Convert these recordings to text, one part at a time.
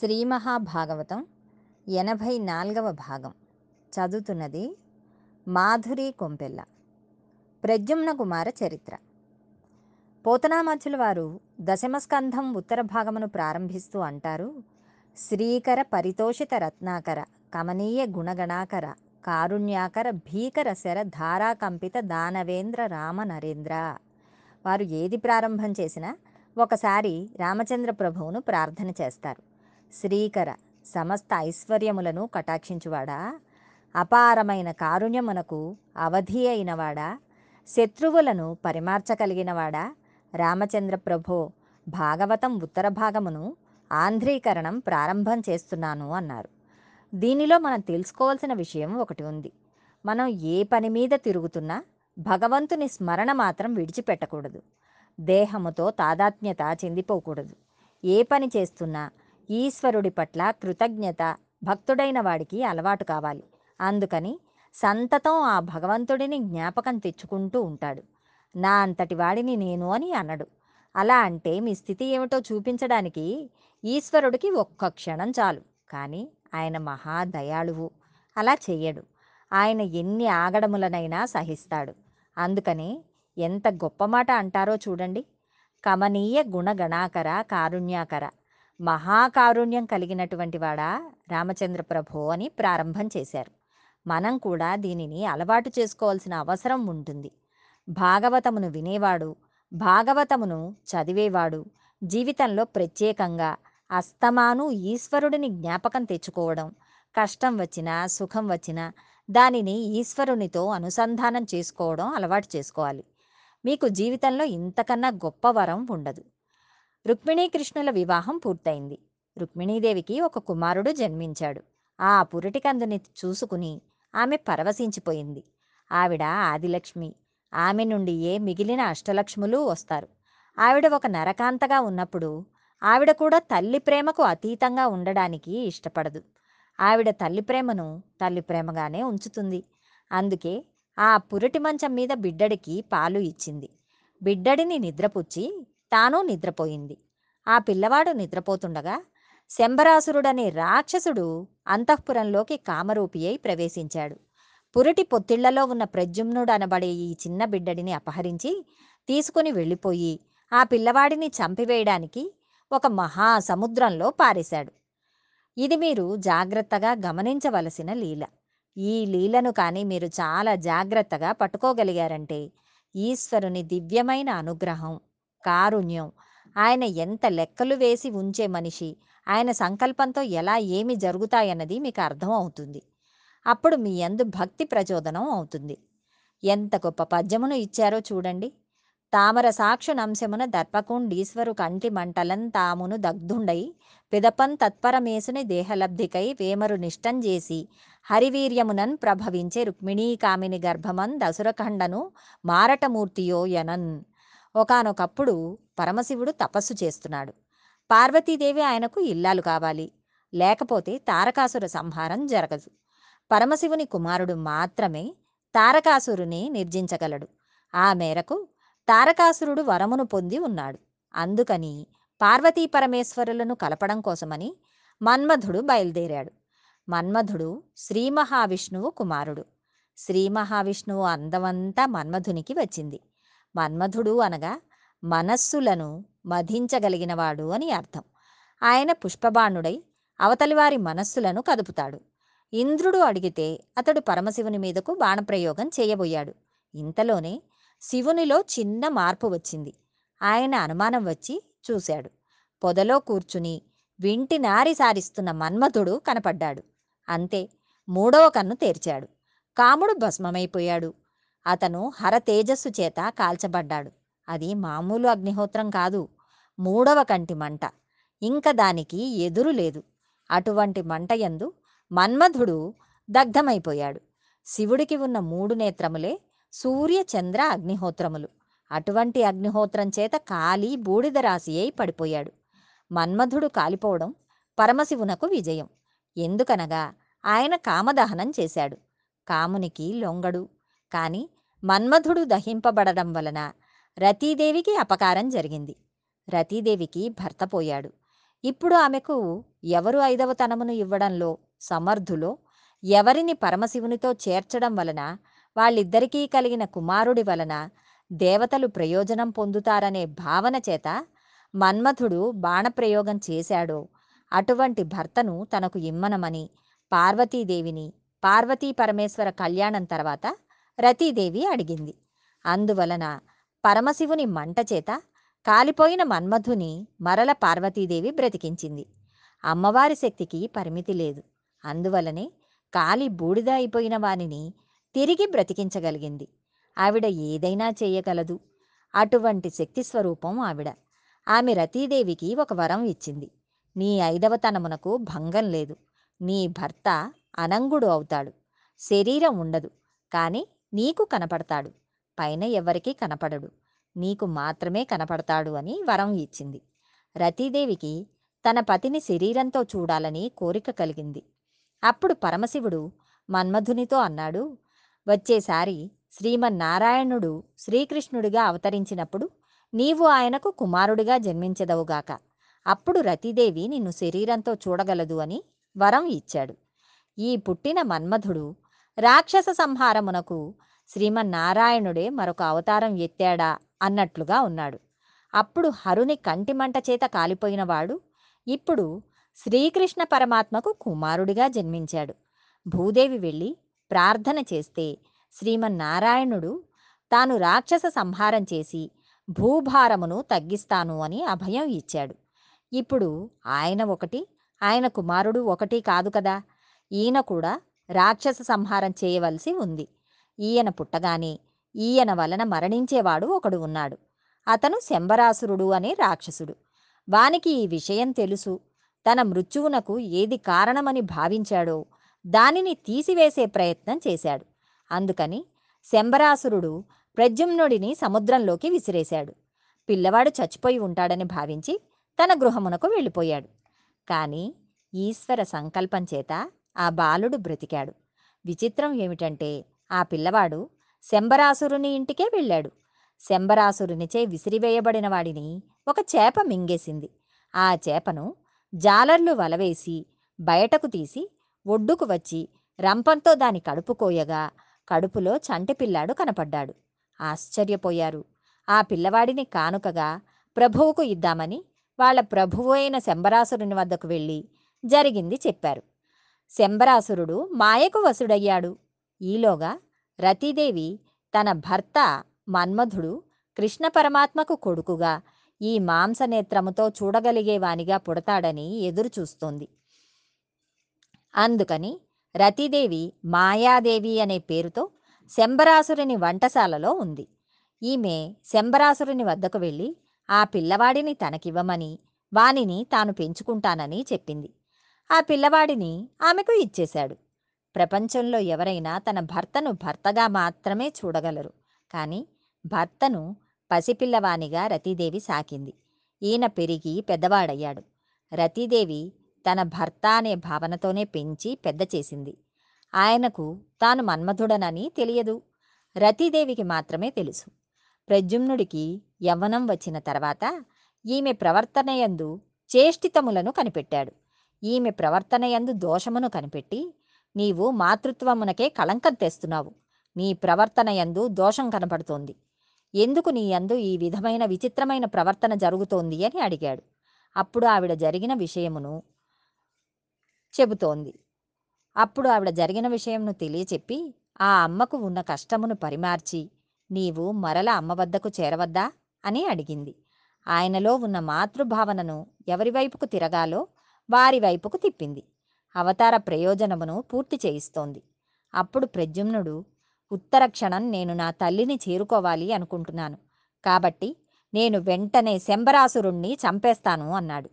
శ్రీ మహాభాగవతం ఎనభై నాలుగవ భాగం. చదువుతున్నది మాధురి కొంపెల్ల. ప్రద్యుమ్న కుమార చరిత్ర. పోతనామాచుల వారు దశమస్కంధం ఉత్తర భాగమును ప్రారంభిస్తూ అంటారు శ్రీకర పరితోషిత రత్నాకర కమనీయ గుణగణాకర కారుణ్యాకర భీకర శర ధారాకంపిత దానవేంద్ర రామ నరేంద్ర. వారు ఏది ప్రారంభం చేసినా ఒకసారి రామచంద్ర ప్రభువును ప్రార్థన చేస్తారు. శ్రీకర సమస్త ఐశ్వర్యములను కటాక్షించువాడా? అపారమైన కారుణ్యమునకు అవధి అయినవాడా? శత్రువులను పరిమార్చగలిగినవాడా? రామచంద్ర ప్రభో భాగవతం ఉత్తర భాగమును ఆంధ్రీకరణం ప్రారంభం చేస్తున్నాను అన్నారు. దీనిలో మనం తెలుసుకోవాల్సిన విషయం ఒకటి ఉంది. మనం ఏ పని మీద తిరుగుతున్నా భగవంతుని స్మరణ మాత్రం విడిచిపెట్టకూడదు. దేహముతో తాదాత్మ్యత చెందిపోకూడదు. ఏ పని చేస్తున్నా ఈశ్వరుడి పట్ల కృతజ్ఞత భక్తుడైన వాడికి అలవాటు కావాలి. అందుకని సంతతం ఆ భగవంతుడిని జ్ఞాపకం తెచ్చుకుంటూ ఉంటాడు. నా అంతటి వాడిని నేను అని అనడు. అలా అంటే మీ స్థితి ఏమిటో చూపించడానికి ఈశ్వరుడికి ఒక్క క్షణం చాలు. కానీ ఆయన మహాదయాళువు. అలా చెయ్యడు. ఆయన ఎన్ని ఆగడములనైనా సహిస్తాడు. అందుకని ఎంత గొప్ప మాట అంటారో చూడండి. కమనీయ గుణగణాకర కారుణ్యాకర. మహాకారుణ్యం కలిగినటువంటి వాడా రామచంద్ర ప్రభు అని ప్రారంభం చేశారు. మనం కూడా దీనిని అలవాటు చేసుకోవాల్సిన అవసరం ఉంటుంది. భాగవతమును వినేవాడు భాగవతమును చదివేవాడు జీవితంలో ప్రత్యేకంగా అస్తమాను ఈశ్వరుడిని జ్ఞాపకం తెచ్చుకోవడం కష్టం వచ్చినా సుఖం వచ్చినా దానిని ఈశ్వరునితో అనుసంధానం చేసుకోవడం అలవాటు చేసుకోవాలి. మీకు జీవితంలో ఇంతకన్నా గొప్ప వరం ఉండదు. రుక్మిణీకృష్ణుల వివాహం పూర్తయింది. రుక్మిణీదేవికి ఒక కుమారుడు జన్మించాడు. ఆ పురిటికందుని చూసుకుని ఆమె పరవశించిపోయింది. ఆవిడ ఆదిలక్ష్మి. ఆమె నుండి ఏ మిగిలిన అష్టలక్ష్ములు వస్తారు. ఆవిడ ఒక నరకాంతగా ఉన్నప్పుడు ఆవిడ కూడా తల్లి ప్రేమకు అతీతంగా ఉండడానికి ఇష్టపడదు. ఆవిడ తల్లి ప్రేమను తల్లి ప్రేమగానే ఉంచుతుంది. అందుకే ఆ పురిటి మంచం మీద బిడ్డడికి పాలు ఇచ్చింది. బిడ్డడిని నిద్రపుచ్చి తాను నిద్రపోయింది. ఆ పిల్లవాడు నిద్రపోతుండగా శంబరాసురుడనే రాక్షసుడు అంతఃపురంలోకి కామరూపి అయి ప్రవేశించాడు. పురిటి పొత్తిళ్ళలో ఉన్న ప్రజుమ్నుడు అనబడే ఈ చిన్న బిడ్డడిని అపహరించి తీసుకుని వెళ్ళిపోయి ఆ పిల్లవాడిని చంపివేయడానికి ఒక మహా సముద్రంలో పారేశాడు. ఇది మీరు జాగ్రత్తగా గమనించవలసిన లీల. ఈ లీలను కానీ మీరు చాలా జాగ్రత్తగా పట్టుకోగలిగారంటే ఈశ్వరుని దివ్యమైన అనుగ్రహం కారుణ్యం. ఆయన ఎంత లెక్కలు వేసి ఉంచే మనిషి ఆయన సంకల్పంతో ఎలా ఏమి జరుగుతాయన్నది మీకు అర్థం అవుతుంది. అప్పుడు మీ యందు భక్తి ప్రచోదనం అవుతుంది. ఎంత గొప్ప పద్యమును ఇచ్చారో చూడండి. తామర సాక్షునంశమున దర్పకుండీశ్వరు కంటి మంటలం తామును దగ్ధుండై పిదపన్ తత్పరమేసుని దేహలబ్ధికై వేమరు నిష్టం చేసి హరివీర్యమునన్ ప్రభవించే రుక్మిణీ కామిని గర్భమన్ దసురఖండను మారటమూర్తియో యనన్. ఒకనొకప్పుడు పరమశివుడు తపస్సు చేస్తున్నాడు. పార్వతీదేవి ఆయనకు ఇల్లాలు కావాలి. లేకపోతే తారకాసుర సంహారం జరగదు. పరమశివుని కుమారుడు మాత్రమే తారకాసురుని నిర్జించగలడు. ఆ మేరకు తారకాసురుడు వరమును పొంది ఉన్నాడు. అందుకని పార్వతీ పరమేశ్వరులను కలపడం కోసమని మన్మధుడు బయలుదేరాడు. మన్మధుడు శ్రీ మహావిష్ణువు కుమారుడు. శ్రీ మహావిష్ణువు అందమంతా మన్మధునికి వచ్చింది. మన్మధుడు అనగా మనస్సులను మధించగలిగినవాడు అని అర్థం. ఆయన పుష్పబాణుడై అవతలివారి మనస్సులను కదుపుతాడు. ఇంద్రుడు అడిగితే అతడు పరమశివుని మీదకు బాణప్రయోగం చేయబోయాడు. ఇంతలోనే శివునిలో చిన్న మార్పు వచ్చింది. ఆయన అనుమానం వచ్చి చూశాడు. పొదలో కూర్చుని వింటి నారి సారిస్తున్న మన్మధుడు కనపడ్డాడు. అంతే మూడవ కన్ను తెరిచాడు. కాముడు భస్మమైపోయాడు. అతను హరతేజస్సు చేత కాల్చబడ్డాడు. అది మామూలు అగ్నిహోత్రం కాదు మూడవ కంటి మంట. ఇంక దానికి ఎదురు లేదు. అటువంటి మంటయందు మన్మధుడు దగ్ధమైపోయాడు. శివుడికి ఉన్న మూడు నేత్రములే సూర్య చంద్ర అగ్నిహోత్రములు. అటువంటి అగ్నిహోత్రం చేత కాలి బూడిద రాశి అయి పడిపోయాడు. మన్మధుడు కాలిపోవడం పరమశివునకు విజయం. ఎందుకనగా ఆయన కామదహనం చేశాడు. కామునికి లొంగడు. కాని మన్మధుడు దహింపబడడం వలన రతీదేవికి అపకారం జరిగింది. రతీదేవికి భర్త పోయాడు. ఇప్పుడు ఆమెకు ఎవరు ఐదవ తనమును ఇవ్వడంలో సమర్థులో ఎవరిని పరమశివునితో చేర్చడం వలన వాళ్ళిద్దరికీ కలిగిన కుమారుడి వలన దేవతలు ప్రయోజనం పొందుతారనే భావన చేత మన్మథుడు బాణప్రయోగం చేశాడో అటువంటి భర్తను తనకు ఇమ్మనమని పార్వతీదేవిని పార్వతీ పరమేశ్వర కళ్యాణం తర్వాత రతీదేవి అడిగింది. అందువలన పరమశివుని మంట చేత కాలిపోయిన మన్మధుని మరల పార్వతీదేవి బ్రతికించింది. అమ్మవారి శక్తికి పరిమితి లేదు. అందువలనే కాలి బూడిద అయిపోయిన వానిని తిరిగి బ్రతికించగలిగింది. ఆవిడ ఏదైనా చేయగలదు. అటువంటి శక్తి స్వరూపం ఆవిడ. ఆమె రతీదేవికి ఒక వరం ఇచ్చింది. నీ ఐదవతనమునకు భంగం లేదు. నీ భర్త అనంగుడు అవుతాడు. శరీరం ఉండదు. కానీ నీకు కనపడతాడు. పైన ఎవరికీ కనపడడు. నీకు మాత్రమే కనపడతాడు అని వరం ఇచ్చింది. రతీదేవికి తన పతిని శరీరంతో చూడాలని కోరిక కలిగింది. అప్పుడు పరమశివుడు మన్మధునితో అన్నాడు వచ్చేసారి శ్రీమన్నారాయణుడు శ్రీకృష్ణుడిగా అవతరించినప్పుడు నీవు ఆయనకు కుమారుడిగా జన్మించదవుగాక అప్పుడు రతీదేవి నిన్ను శరీరంతో చూడగలదు అని వరం ఇచ్చాడు. ఈ పుట్టిన మన్మధుడు రాక్షస సంహారమునకు శ్రీమన్నారాయణుడే మరొక అవతారం ఎత్తాడా అన్నట్లుగా ఉన్నాడు. అప్పుడు హరుని కంటిమంట చేత కాలిపోయినవాడు ఇప్పుడు శ్రీకృష్ణ పరమాత్మకు కుమారుడిగా జన్మించాడు. భూదేవి వెళ్ళి ప్రార్థన చేస్తే శ్రీమన్నారాయణుడు తాను రాక్షస సంహారం చేసి భూభారమును తగ్గిస్తాను అని అభయం ఇచ్చాడు. ఇప్పుడు ఆయన ఒకటి ఆయన కుమారుడు ఒకటి కాదు కదా ఈయన కూడా రాక్షస సంహారం చేయవలసి ఉంది. ఈయన పుట్టగానే ఈయన వలన మరణించేవాడు ఒకడు ఉన్నాడు. అతను శంబరాసురుడు అనే రాక్షసుడు. వానికి ఈ విషయం తెలుసు. తన మృత్యువునకు ఏది కారణమని భావించాడో దానిని తీసివేసే ప్రయత్నం చేశాడు. అందుకని శంబరాసురుడు ప్రద్యుమ్నుడిని సముద్రంలోకి విసిరేశాడు. పిల్లవాడు చచ్చిపోయి ఉంటాడని భావించి తన గృహమునకు వెళ్ళిపోయాడు. కానీ ఈశ్వర సంకల్పం చేత ఆ బాలుడు బ్రతికాడు. విచిత్రం ఏమిటంటే ఆ పిల్లవాడు శంబరాసురుని ఇంటికే వెళ్ళాడు. శంబరాసురునిచే విసిరివేయబడిన వాడిని ఒక చేప మింగేసింది. ఆ చేపను జాలర్లు వలవేసి బయటకు తీసి ఒడ్డుకు వచ్చి రంపంతో దాని కడుపు కోయగా కడుపులో చంటిపిల్లాడు కనపడ్డాడు. ఆశ్చర్యపోయారు. ఆ పిల్లవాడిని కానుకగా ప్రభువుకు ఇద్దామని వాళ్ళ ప్రభువు అయిన శంబరాసురుని వద్దకు వెళ్ళి జరిగింది చెప్పారు. శంబరాసురుడు మాయకు వసుడయ్యాడు ఈలోగా రతీదేవి తన భర్త మన్మధుడు కృష్ణ పరమాత్మకు కొడుకుగా ఈ మాంసనేత్రముతో చూడగలిగేవానిగా పుడతాడని ఎదురు చూస్తోంది అందుకని రతీదేవి మాయాదేవి అనే పేరుతో శంబరాసురుని వంటశాలలో ఉంది. ఈమె శంబరాసురుని వద్దకు వెళ్ళి ఆ పిల్లవాడిని తనకివ్వమని వానిని తాను పెంచుకుంటానని చెప్పింది. ఆ పిల్లవాడిని ఆమెకు ఇచ్చేశాడు. ప్రపంచంలో ఎవరైనా తన భర్తను భర్తగా మాత్రమే చూడగలరు. కానీ భర్తను పసిపిల్లవానిగా రతీదేవి సాకింది. ఈయన పెరిగి పెద్దవాడయ్యాడు. రతీదేవి తన భర్త అనే భావనతోనే పెంచి పెద్ద చేసింది. ఆయనకు తాను మన్మధుడనని తెలియదు. రతీదేవికి మాత్రమే తెలుసు. ప్రజుమ్నుడికి యవ్వనం వచ్చిన తర్వాత ఈమె ప్రవర్తనయందు చేష్టితములను కనిపెట్టాడు. ఈమె ప్రవర్తనయందు దోషమును కనిపెట్టి నీవు మాతృత్వమునకే కళంకం తెస్తున్నావు. నీ ప్రవర్తనయందు దోషం కనపడుతోంది. ఎందుకు నీ యందు ఈ విధమైన విచిత్రమైన ప్రవర్తన జరుగుతోంది అని అడిగాడు. అప్పుడు ఆవిడ జరిగిన విషయమును చెబుతోంది. అప్పుడు ఆవిడ జరిగిన విషయంను తెలియచెప్పి ఆ అమ్మకు ఉన్న కష్టమును పరిమార్చి నీవు మరల అమ్మ వద్దకు చేరవద్దా? అని అడిగింది. ఆయనలో ఉన్న మాతృభావనను ఎవరి వైపుకు తిరగాలో వారి వైపుకు తిప్పింది. అవతార ప్రయోజనమును పూర్తి చేయిస్తోంది. అప్పుడు ప్రద్యుమ్నుడు ఉత్తర క్షణం నేను నా తల్లిని చేరుకోవాలి అనుకుంటున్నాను. కాబట్టి నేను వెంటనే శంబరాసురుణ్ణి చంపేస్తాను అన్నాడు.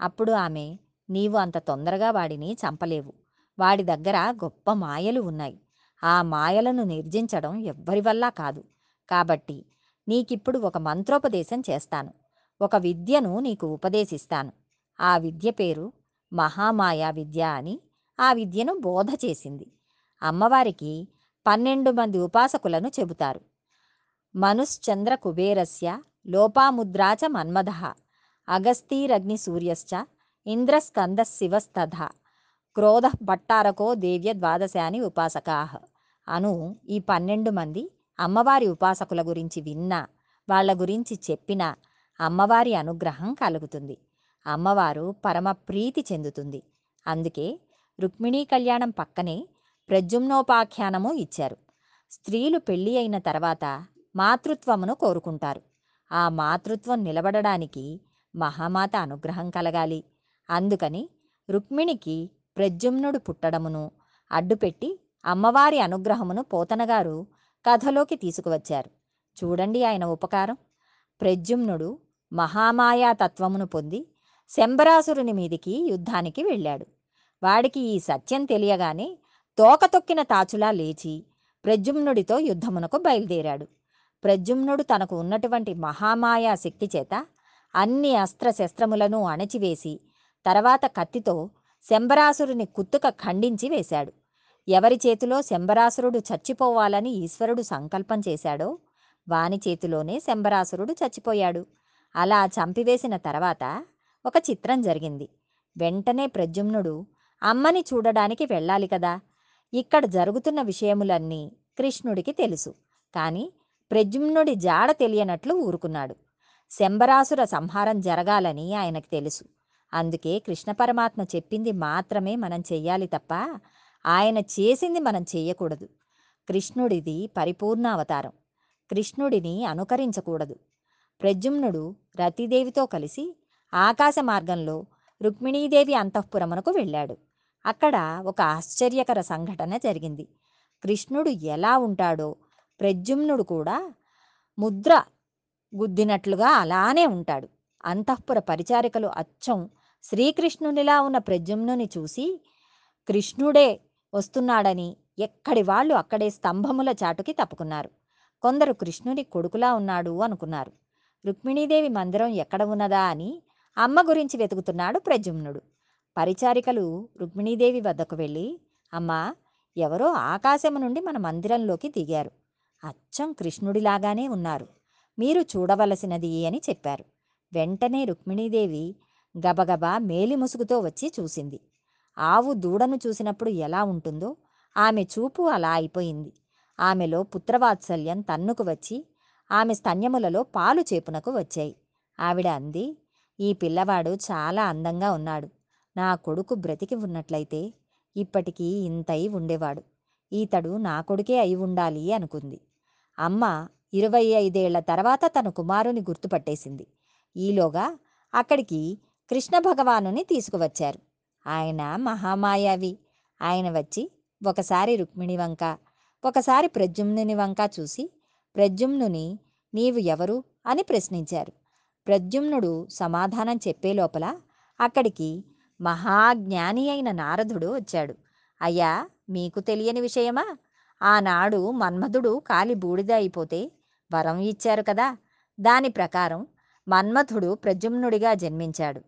అప్పుడు ఆమె నీవు అంత తొందరగా వాడిని చంపలేవు. వాడి దగ్గర గొప్ప మాయలు ఉన్నాయి. ఆ మాయలను నిర్జించడం ఎవ్వరి వల్ల కాదు. కాబట్టి నీకిప్పుడు ఒక మంత్రోపదేశం చేస్తాను. ఒక విద్యను నీకు ఉపదేశిస్తాను. ఆ విద్య పేరు మహామాయా విద్య అని ఆ విద్యను బోధ చేసింది. అమ్మవారికి పన్నెండు మంది ఉపాసకులను చెబుతారు. మనుశ్చంద్ర కుబేరస్య లోపాముద్రాచ మన్మధ అగస్తీరగ్ని సూర్యశ్చ ఇంద్రస్కంద శివస్తథ క్రోధ భట్టారకో దేవ్య ద్వాదశాని ఉపాసకాహ అను ఈ పన్నెండు మంది అమ్మవారి ఉపాసకుల గురించి విన్నా వాళ్ళ గురించి చెప్పిన అమ్మవారి అనుగ్రహం కలుగుతుంది. అమ్మవారు పరమ ప్రీతి చెందుతుంది. అందుకే రుక్మిణీ కళ్యాణం పక్కనే ప్రజుమ్నోపాఖ్యానము ఇచ్చారు. స్త్రీలు పెళ్ళి అయిన తర్వాత మాతృత్వమును కోరుకుంటారు. ఆ మాతృత్వం నిలబడడానికి మహామాత అనుగ్రహం కలగాలి. అందుకని రుక్మిణికి ప్రజుమ్నుడు పుట్టడమును అడ్డుపెట్టి అమ్మవారి అనుగ్రహమును పోతనగారు కథలోకి తీసుకువచ్చారు. చూడండి ఆయన ఉపకారం. ప్రజుమ్నుడు మహామాయాతత్వమును పొంది శంబరాసురుని మీదికి యుద్ధానికి వెళ్ళాడు. వాడికి ఈ సత్యం తెలియగానే తోక తొక్కిన తాచులా లేచి ప్రద్యుమ్నుడితో యుద్ధమునకు బయలుదేరాడు. ప్రద్యుమ్నుడు తనకు ఉన్నటువంటి మహామాయా శక్తి చేత అన్ని అస్త్రశస్త్రములను అణచివేసి తర్వాత కత్తితో శంబరాసురుని కుత్తుక ఖండించి వేశాడు. ఎవరి చేతిలో శంబరాసురుడు చచ్చిపోవాలని ఈశ్వరుడు సంకల్పం చేశాడో వాని చేతిలోనే శంబరాసురుడు చచ్చిపోయాడు. అలా చంపివేసిన తర్వాత ఒక చిత్రం జరిగింది. వెంటనే ప్రద్యుమ్నుడు అమ్మని చూడడానికి వెళ్ళాలి కదా! ఇక్కడ జరుగుతున్న విషయములన్నీ కృష్ణుడికి తెలుసు. కానీ ప్రద్యుమ్నుడి జాడ తెలియనట్లు ఊరుకున్నాడు. శంబరాసుర సంహారం జరగాలని ఆయనకు తెలుసు. అందుకే కృష్ణ పరమాత్మ చెప్పింది మాత్రమే మనం చెయ్యాలి తప్ప ఆయన చేసింది మనం చెయ్యకూడదు. కృష్ణుడిది పరిపూర్ణ అవతారం కృష్ణుడిని అనుకరించకూడదు. ప్రద్యుమ్నుడు రతిదేవితో కలిసి ఆకాశ మార్గంలో రుక్మిణీదేవి అంతఃపురమునకు వెళ్ళాడు. అక్కడ ఒక ఆశ్చర్యకర సంఘటన జరిగింది. కృష్ణుడు ఎలా ఉంటాడో ప్రద్యుమ్నుడు కూడా ముద్ర గుద్దినట్లుగా అలానే ఉంటాడు. అంతఃపుర పరిచారికలు అచ్చం శ్రీకృష్ణునిలా ఉన్న ప్రద్యుమ్నుని చూసి కృష్ణుడే వస్తున్నాడని ఎక్కడి వాళ్ళు అక్కడే స్తంభముల చాటుకి తప్పుకున్నారు. కొందరు కృష్ణుని కొడుకులా ఉన్నాడు అనుకున్నారు. రుక్మిణీదేవి మందిరం ఎక్కడ ఉన్నదా అని అమ్మ గురించి వెతుకుతున్నాడు ప్రజుమ్నుడు పరిచారికలు రుక్మిణీదేవి వద్దకు వెళ్ళి అమ్మా ఎవరో ఆకాశము నుండి మన మందిరంలోకి దిగారు. అచ్చం కృష్ణుడిలాగానే ఉన్నారు. మీరు చూడవలసినది అని చెప్పారు. వెంటనే రుక్మిణీదేవి గబగబా మేలి ముసుగుతో వచ్చి చూసింది. ఆవు దూడను చూసినప్పుడు ఎలా ఉంటుందో ఆమె చూపు అలా అయిపోయింది. ఆమెలో పుత్రవాత్సల్యం తన్నుకు వచ్చి ఆమె స్తన్యములలో పాలు చేపునకు వచ్చాయి. ఆవిడ అంది ఈ పిల్లవాడు చాలా అందంగా ఉన్నాడు. నా కొడుకు బ్రతికి ఉన్నట్లయితే ఇప్పటికీ ఇంతై ఉండేవాడు. ఈతడు నా కొడుకే అయి ఉండాలి అనుకుంది. అమ్మ ఇరవై ఐదేళ్ళ తర్వాత తన కుమారుని గుర్తుపట్టేసింది. ఈలోగా అక్కడికి కృష్ణ భగవానుని తీసుకువచ్చారు. ఆయన మహామాయావి. ఆయన వచ్చి ఒకసారి రుక్మిణి వంక ఒకసారి ప్రద్యుమ్నుని వంక చూసి ప్రద్యుమ్నుని నీవు ఎవరు అని ప్రశ్నించారు. ప్రద్యుమ్నుడు సమాధానం చెప్పే లోపల అక్కడికి మహాజ్ఞాని అయిన నారదుడు వచ్చాడు. అయ్యా మీకు తెలియని విషయమా? ఆనాడు మన్మధుడు కాలి బూడిద అయిపోతే వరం ఇచ్చారు కదా? దాని ప్రకారం మన్మథుడు ప్రద్యుమ్నుడిగా జన్మించాడు.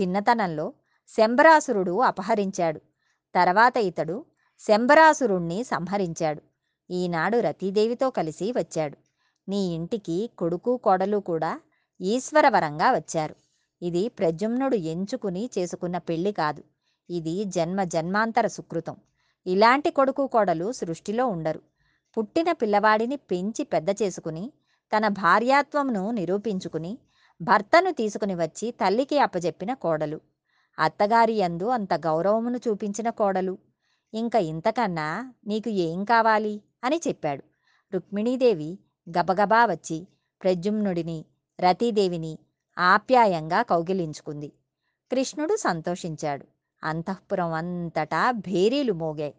చిన్నతనంలో శంబరాసురుడు అపహరించాడు. తర్వాత ఇతడు శంబరాసురుణ్ణి సంహరించాడు. ఈనాడు రతీదేవితో కలిసి వచ్చాడు. నీ ఇంటికి కొడుకు కోడలు కూడా ఈశ్వరవరంగా వచ్చారు. ఇది ప్రజుమ్నుడు ఎంచుకుని చేసుకున్న పెళ్ళి కాదు. ఇది జన్మ జన్మాంతర సుకృతం. ఇలాంటి కొడుకు కోడలు సృష్టిలో ఉండరు. పుట్టిన పిల్లవాడిని పెంచి పెద్ద చేసుకుని తన భార్యాత్వంను నిరూపించుకుని భర్తను తీసుకుని వచ్చి తల్లికి అప్పజెప్పిన కోడలు. అత్తగారి యందు అంత గౌరవమును చూపించిన కోడలు. ఇంకా ఇంతకన్నా నీకు ఏం కావాలి? అని చెప్పాడు. రుక్మిణీదేవి గబగబా వచ్చి ప్రద్యుమ్నుడిని రతీదేవిని ఆప్యాయంగా కౌగిలించుకుంది. కృష్ణుడు సంతోషించాడు. అంతఃపురం అంతటా భేరీలు మోగాయి.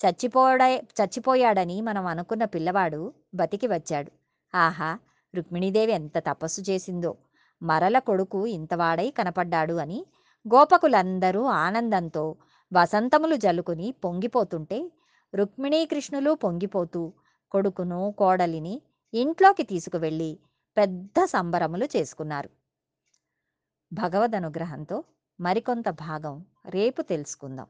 చచ్చిపోడే చచ్చిపోయాడని మనం అనుకున్న పిల్లవాడు బతికి వచ్చాడు. ఆహా! రుక్మిణీదేవి ఎంత తపస్సు చేసిందో. మరల కొడుకు ఇంతవాడై కనపడ్డాడు అని గోపకులందరూ ఆనందంతో వసంతములు జల్లుకుని పొంగిపోతుంటే రుక్మిణీకృష్ణులు పొంగిపోతూ కొడుకును కోడలిని ఇంట్లోకి తీసుకువెళ్ళి పెద్ద సంబరములు చేసుకున్నారు. భగవద్ అనుగ్రహంతో మరికొంత భాగం రేపు తెలుసుకుందాం.